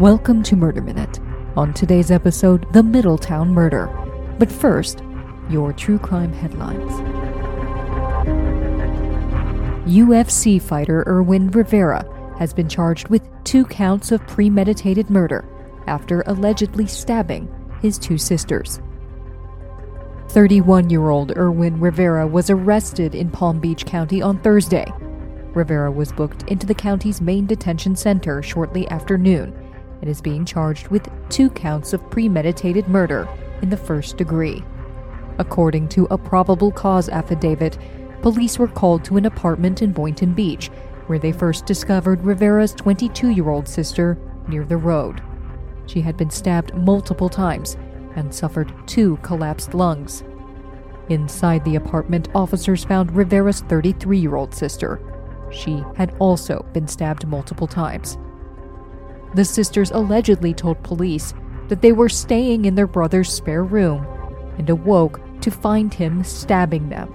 Welcome to Murder Minute. On today's episode, the Middletown murder. But first, your true crime headlines. UFC fighter Irwin Rivera has been charged with two counts of premeditated murder after allegedly stabbing his two sisters. 31 year old Irwin Rivera was arrested in Palm Beach County on Thursday. Rivera was booked into the county's main detention center shortly after noon and is being charged with two counts of premeditated murder in the first degree. According to a probable cause affidavit, police were called to an apartment in Boynton Beach, where they first discovered Rivera's 22 year old sister near the road. She had been stabbed multiple times and suffered two collapsed lungs. Inside the apartment, officers found Rivera's 33 year old sister. She had also been stabbed multiple times. The sisters allegedly told police that they were staying in their brother's spare room and awoke to find him stabbing them.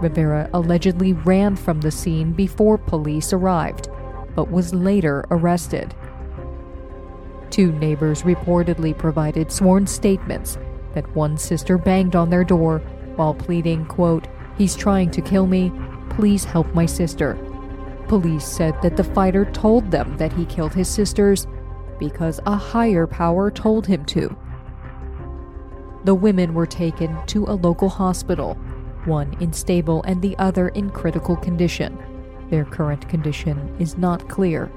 Rivera allegedly ran from the scene before police arrived, but was later arrested. Two neighbors reportedly provided sworn statements that one sister banged on their door while pleading, quote, He's trying to kill me, please help my sister, Police said that the fighter told them that he killed his sisters because a higher power told him to. The women were taken to a local hospital, one in stable and the other in critical condition. Their current condition is not clear.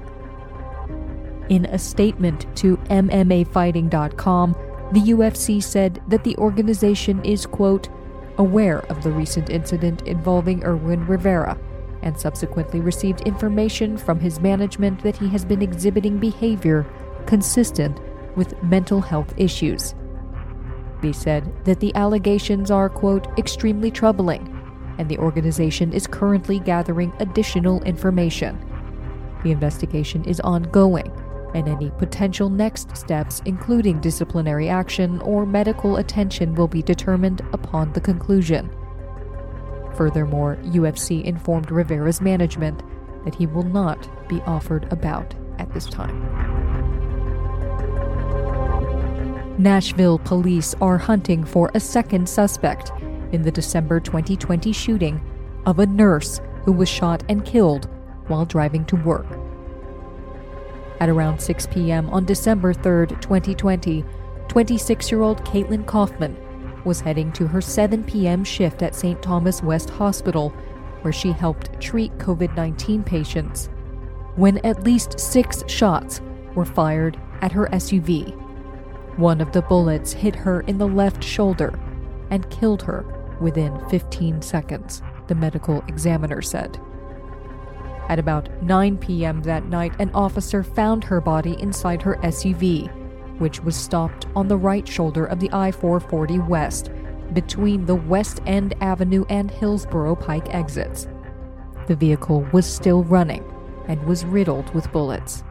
In a statement to MMAfighting.com, the UFC said that the organization is, quote, aware of the recent incident involving Irwin Rivera and subsequently received information from his management that he has been exhibiting behavior consistent with mental health issues. They said that the allegations are, quote, extremely troubling, and the organization is currently gathering additional information. The investigation is ongoing, and any potential next steps, including disciplinary action or medical attention, will be determined upon the conclusion. Furthermore, UFC informed Rivera's management that he will not be offered a bout at this time. Nashville police are hunting for a second suspect in the December 2020 shooting of a nurse who was shot and killed while driving to work. At around 6 p.m. on December 3, 2020, 26 year old Caitlin Kaufman was heading to her 7 p.m. shift at St. Thomas West Hospital, where she helped treat COVID 19 patients, when at least six shots were fired at her SUV. One of the bullets hit her in the left shoulder and killed her within 15 seconds, the medical examiner said. At about 9 p.m. that night, an officer found her body inside her SUV which was stopped on the right shoulder of the I 440 West, between the West End Avenue and Hillsboro Pike exits. The vehicle was still running and was riddled with bullets.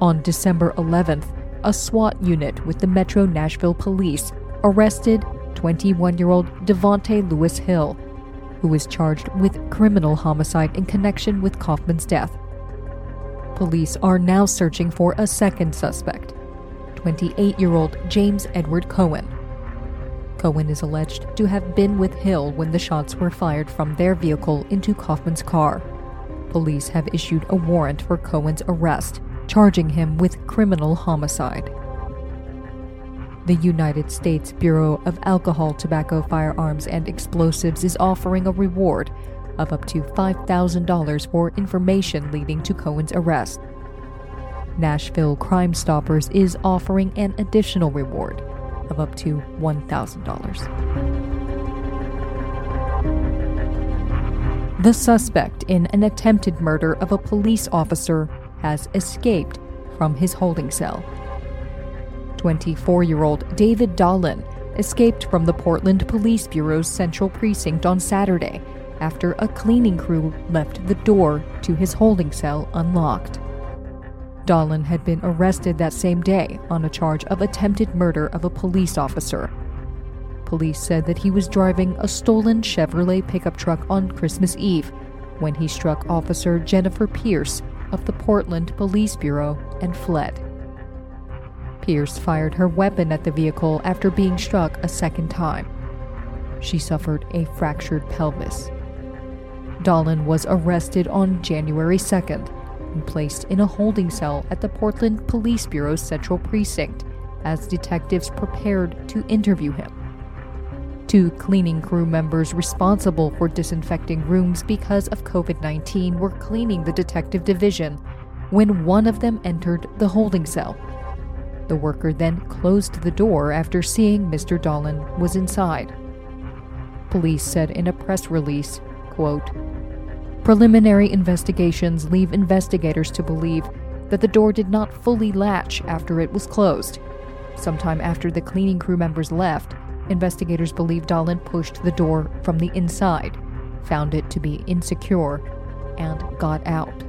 On December 11th, a SWAT unit with the Metro Nashville Police arrested 21 year old Devonte Lewis Hill, who was charged with criminal homicide in connection with Kaufman's death. Police are now searching for a second suspect, 28 year old James Edward Cohen. Cohen is alleged to have been with Hill when the shots were fired from their vehicle into Kaufman's car. Police have issued a warrant for Cohen's arrest, charging him with criminal homicide. The United States Bureau of Alcohol, Tobacco, Firearms, and Explosives is offering a reward of up to $5,000 for information leading to Cohen's arrest. Nashville Crime Stoppers is offering an additional reward of up to $1,000. The suspect in an attempted murder of a police officer has escaped from his holding cell. 24 year old David Dahlin escaped from the Portland Police Bureau's Central Precinct on Saturday after a cleaning crew left the door to his holding cell unlocked. Dahlin had been arrested that same day on a charge of attempted murder of a police officer. Police said that he was driving a stolen Chevrolet pickup truck on Christmas Eve when he struck Officer Jennifer Pierce of the Portland Police Bureau and fled. Pierce fired her weapon at the vehicle after being struck a second time. She suffered a fractured pelvis. Dahlin was arrested on January 2nd and placed in a holding cell at the Portland Police Bureau's Central Precinct as detectives prepared to interview him. Two cleaning crew members responsible for disinfecting rooms because of COVID 19 were cleaning the detective division when one of them entered the holding cell. The worker then closed the door after seeing Mr. Dahlin was inside. Police said in a press release, quote, Preliminary investigations leave investigators to believe that the door did not fully latch after it was closed. Sometime after the cleaning crew members left, investigators believe Dahlin pushed the door from the inside, found it to be insecure, and got out.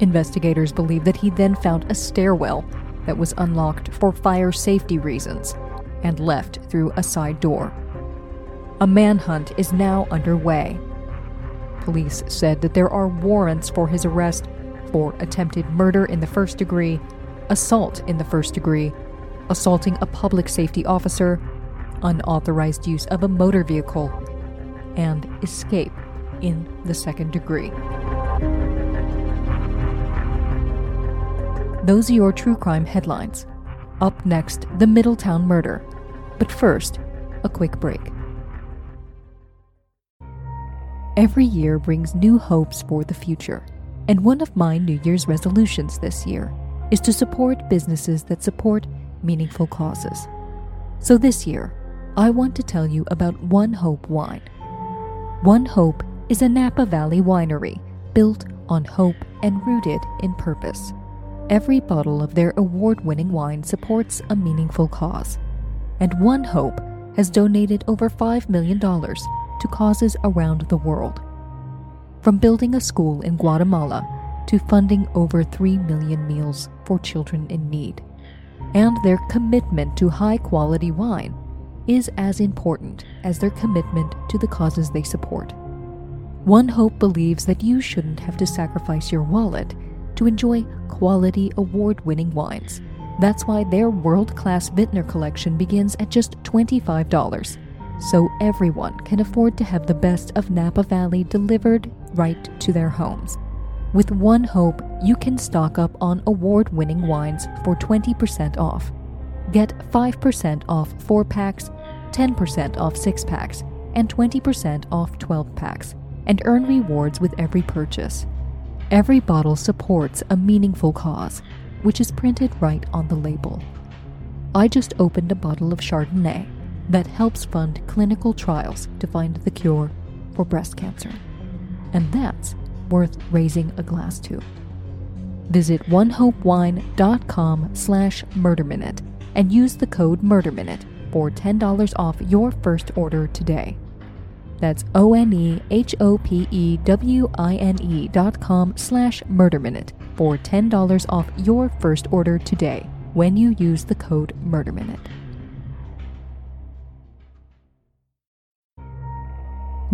Investigators believe that he then found a stairwell that was unlocked for fire safety reasons and left through a side door. A manhunt is now underway. Police said that there are warrants for his arrest for attempted murder in the first degree, assault in the first degree, assaulting a public safety officer, unauthorized use of a motor vehicle, and escape in the second degree. Those are your true crime headlines. Up next, the Middletown murder. But first, a quick break. Every year brings new hopes for the future, and one of my New Year's resolutions this year is to support businesses that support meaningful causes. So this year, I want to tell you about One Hope Wine. One Hope is a Napa Valley winery built on hope and rooted in purpose. Every bottle of their award winning wine supports a meaningful cause, and One Hope has donated over $5 million to causes around the world. From building a school in Guatemala to funding over 3 million meals for children in need. And their commitment to high quality wine is as important as their commitment to the causes they support. One Hope believes that you shouldn't have to sacrifice your wallet to enjoy quality award winning wines. That's why their world class vintner collection begins at just $25 so everyone can afford to have the best of Napa Valley delivered right to their homes. With One Hope, you can stock up on award winning wines for 20% off. Get 5% off 4 packs, 10% off 6 packs, and 20% off 12 packs, and earn rewards with every purchase. Every bottle supports a meaningful cause, which is printed right on the label. I just opened a bottle of Chardonnay that helps fund clinical trials to find the cure for breast cancer. And that's worth raising a glass to. Visit onehopewine.com slash murderminute and use the code murderminute for $10 off your first order today. That's O-N-E-H-O-P-E-W-I-N-E dot com slash murderminute for $10 off your first order today when you use the code murderminute.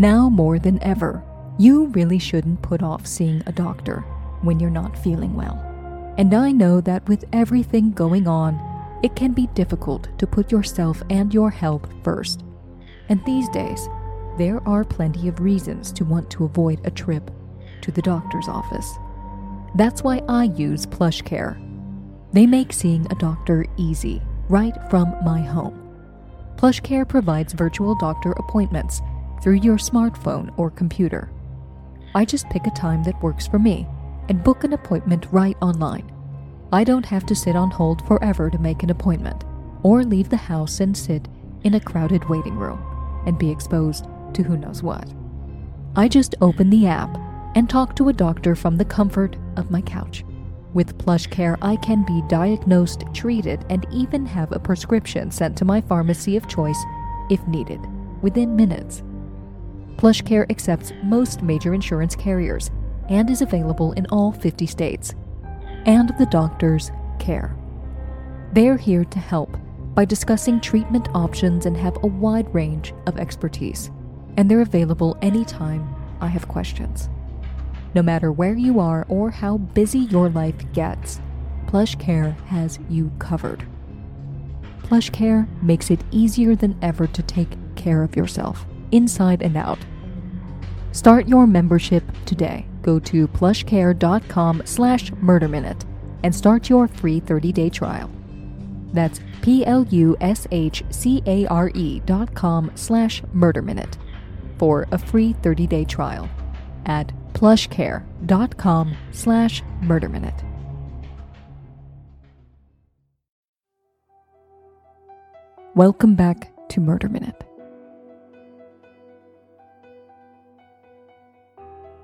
Now more than ever, you really shouldn't put off seeing a doctor when you're not feeling well. And I know that with everything going on, it can be difficult to put yourself and your health first. And these days, there are plenty of reasons to want to avoid a trip to the doctor's office. That's why I use PlushCare. They make seeing a doctor easy, right from my home. PlushCare provides virtual doctor appointments through your smartphone or computer. I just pick a time that works for me and book an appointment right online. I don't have to sit on hold forever to make an appointment or leave the house and sit in a crowded waiting room and be exposed to who knows what. I just open the app and talk to a doctor from the comfort of my couch. With PlushCare, I can be diagnosed, treated, and even have a prescription sent to my pharmacy of choice if needed within minutes. PlushCare accepts most major insurance carriers and is available in all 50 states. And the doctors care. They're here to help by discussing treatment options and have a wide range of expertise. And they're available anytime I have questions. No matter where you are or how busy your life gets, PlushCare has you covered. PlushCare makes it easier than ever to take care of yourself, inside and out. Start your membership today. Go to plushcare.com slash murderminute and start your free 30-day trial. That's P-L-U-S-H-C-A-R-E dot com slash murderminute for a free 30-day trial at plushcare.com slash murderminute. Welcome back to Murder Minute.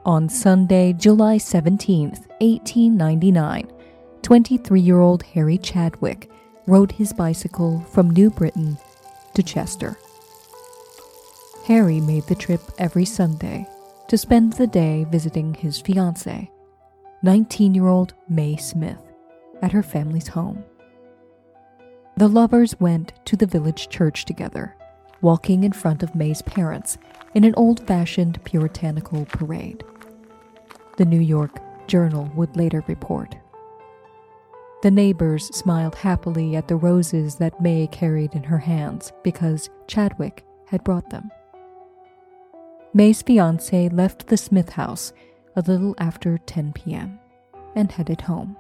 On Sunday, July 17th, 1899, 23 year old Harry Chadwick rode his bicycle from New Britain to Chester. Harry made the trip every Sunday to spend the day visiting his fiancée, 19 year old May Smith, at her family's home. The lovers went to the village church together, walking in front of May's parents in an old fashioned puritanical parade. The New York Journal would later report. The neighbors smiled happily at the roses that May carried in her hands because Chadwick had brought them. May's fiance left the Smith house a little after 10 p.m. and headed home.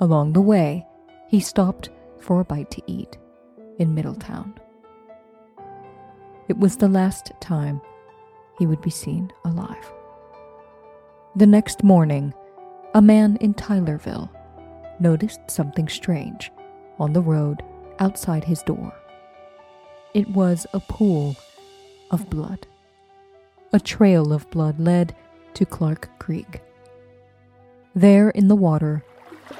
Along the way, he stopped for a bite to eat in Middletown. It was the last time he would be seen alive. The next morning, a man in Tylerville noticed something strange on the road outside his door. It was a pool of blood. A trail of blood led to Clark Creek. There in the water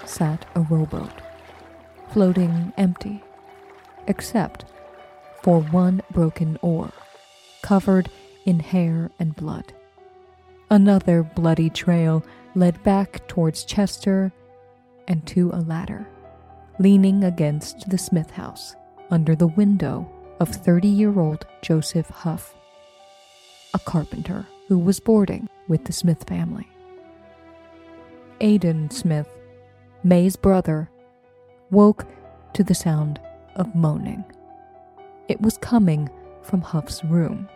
sat a rowboat, floating empty, except for one broken oar, covered in hair and blood. Another bloody trail led back towards Chester and to a ladder, leaning against the Smith house under the window of 30 year old Joseph Huff, a carpenter who was boarding with the Smith family. Aidan Smith, May's brother, woke to the sound of moaning. It was coming from Huff's room.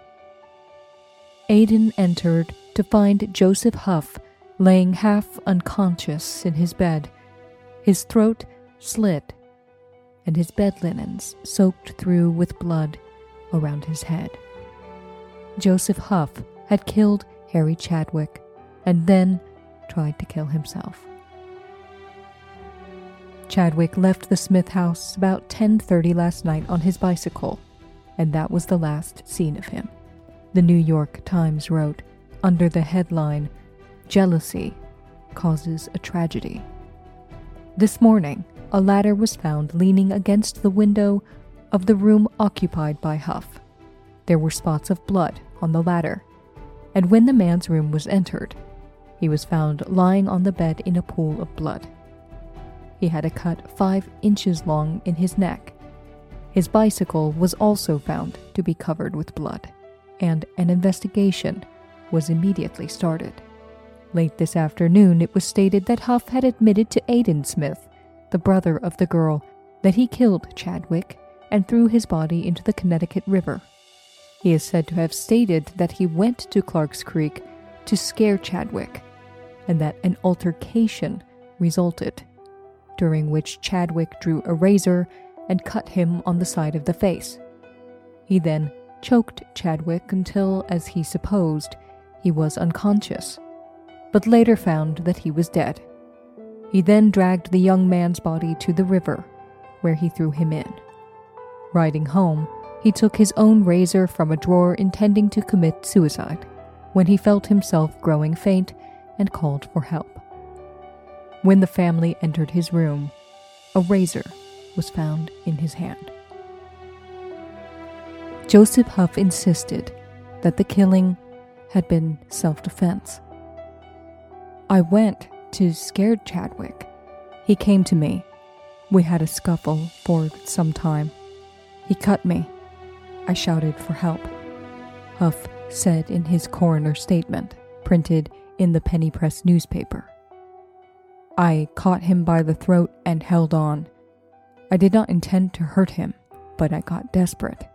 Aidan entered to find Joseph Huff laying half unconscious in his bed his throat slit, and his bed linens soaked through with blood around his head. Joseph Huff had killed Harry Chadwick and then tried to kill himself. Chadwick left the Smith house about 10:30 last night on his bicycle, and that was the last seen of him. The New York Times wrote under the headline Jealousy causes a tragedy. This morning, a ladder was found leaning against the window of the room occupied by Huff. There were spots of blood on the ladder, and when the man's room was entered, he was found lying on the bed in a pool of blood. He had a cut five inches long in his neck. His bicycle was also found to be covered with blood, and an investigation was immediately started. Late this afternoon, it was stated that Huff had admitted to Aidan Smith, the brother of the girl, that he killed Chadwick and threw his body into the Connecticut River. He is said to have stated that he went to Clark's Creek to scare Chadwick, and that an altercation resulted, during which Chadwick drew a razor and cut him on the side of the face. He then choked Chadwick until, as he supposed, he was unconscious but later found that he was dead. He then dragged the young man's body to the river, where he threw him in. Riding home, he took his own razor from a drawer intending to commit suicide when he felt himself growing faint and called for help. When the family entered his room, a razor was found in his hand. Joseph Huff insisted that the killing had been self defense. I went to scare Chadwick. He came to me. We had a scuffle for some time. He cut me. I shouted for help. Huff said in his coroner statement, printed in the penny press newspaper. I caught him by the throat and held on. I did not intend to hurt him, but I got desperate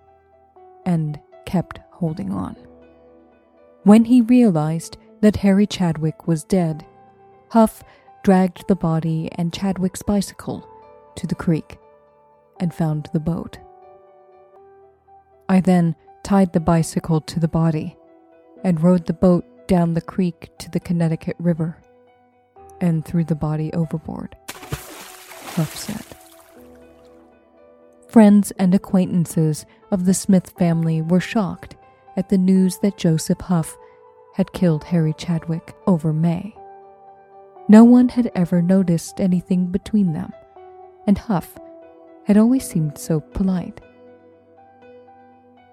and kept holding on. When he realized that Harry Chadwick was dead, Huff dragged the body and Chadwick's bicycle to the creek and found the boat. I then tied the bicycle to the body and rowed the boat down the creek to the Connecticut River and threw the body overboard. Huff said. Friends and acquaintances of the Smith family were shocked at the news that Joseph Huff had killed Harry Chadwick over May. No one had ever noticed anything between them, and Huff had always seemed so polite.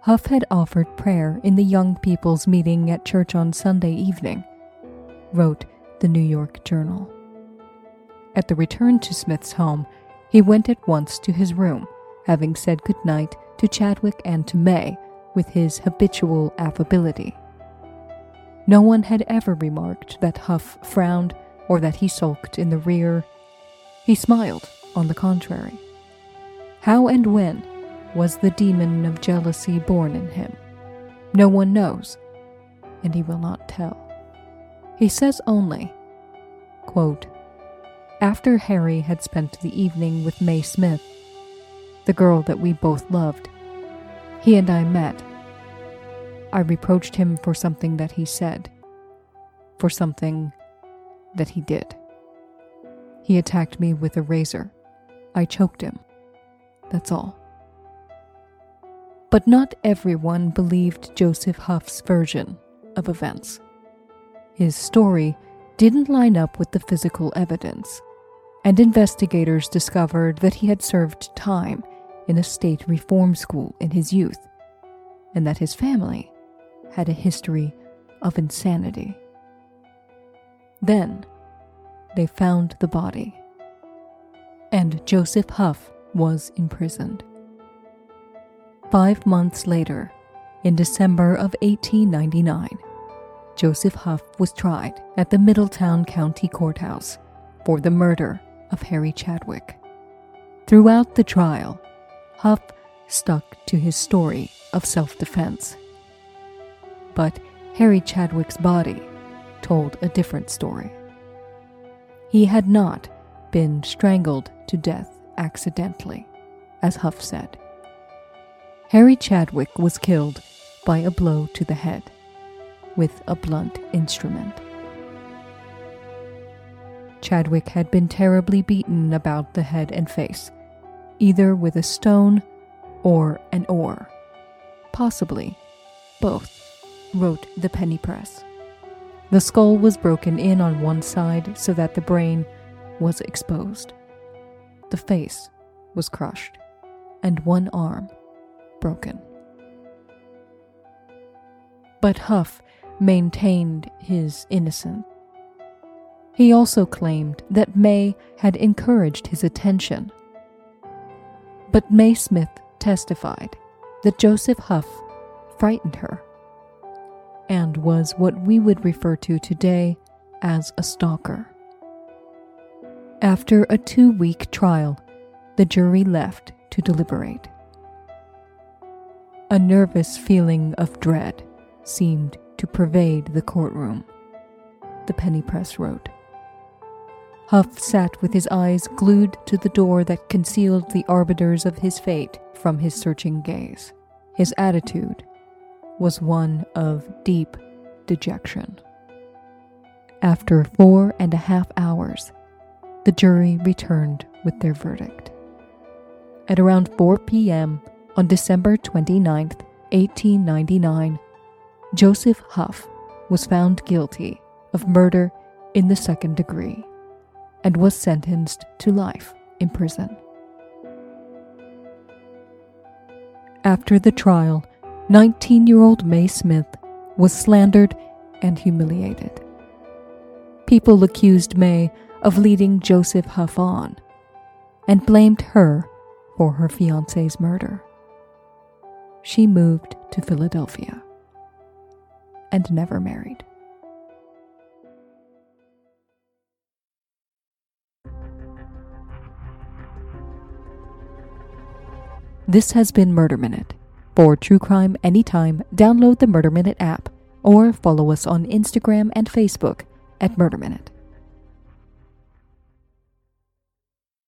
Huff had offered prayer in the young people's meeting at church on Sunday evening, wrote the New York Journal. At the return to Smith's home, he went at once to his room, having said good night to Chadwick and to May with his habitual affability. No one had ever remarked that Huff frowned or that he sulked in the rear. He smiled, on the contrary. How and when was the demon of jealousy born in him? No one knows, and he will not tell. He says only, quote, After Harry had spent the evening with May Smith, the girl that we both loved, he and I met. I reproached him for something that he said, for something that he did. He attacked me with a razor. I choked him. That's all. But not everyone believed Joseph Huff's version of events. His story didn't line up with the physical evidence, and investigators discovered that he had served time in a state reform school in his youth, and that his family had a history of insanity. Then they found the body, and Joseph Huff was imprisoned. Five months later, in December of 1899, Joseph Huff was tried at the Middletown County Courthouse for the murder of Harry Chadwick. Throughout the trial, Huff stuck to his story of self defense. But Harry Chadwick's body told a different story. He had not been strangled to death accidentally, as Huff said. Harry Chadwick was killed by a blow to the head with a blunt instrument. Chadwick had been terribly beaten about the head and face, either with a stone or an oar. Possibly both, wrote the penny press. The skull was broken in on one side so that the brain was exposed. The face was crushed, and one arm broken. But Huff maintained his innocence. He also claimed that May had encouraged his attention. But May Smith testified that Joseph Huff frightened her and was what we would refer to today as a stalker. After a two week trial, the jury left to deliberate. A nervous feeling of dread seemed to pervade the courtroom, the penny press wrote. Huff sat with his eyes glued to the door that concealed the arbiters of his fate from his searching gaze. His attitude was one of deep dejection. After four and a half hours, the jury returned with their verdict. At around 4 p.m. on December 29, 1899, Joseph Huff was found guilty of murder in the second degree and was sentenced to life in prison. After the trial, 19 year old May Smith was slandered and humiliated. People accused May of leading Joseph Huff on and blamed her for her fiance's murder. She moved to Philadelphia and never married. This has been Murder Minute. For true crime anytime, download the Murder Minute app or follow us on Instagram and Facebook at Murder Minute.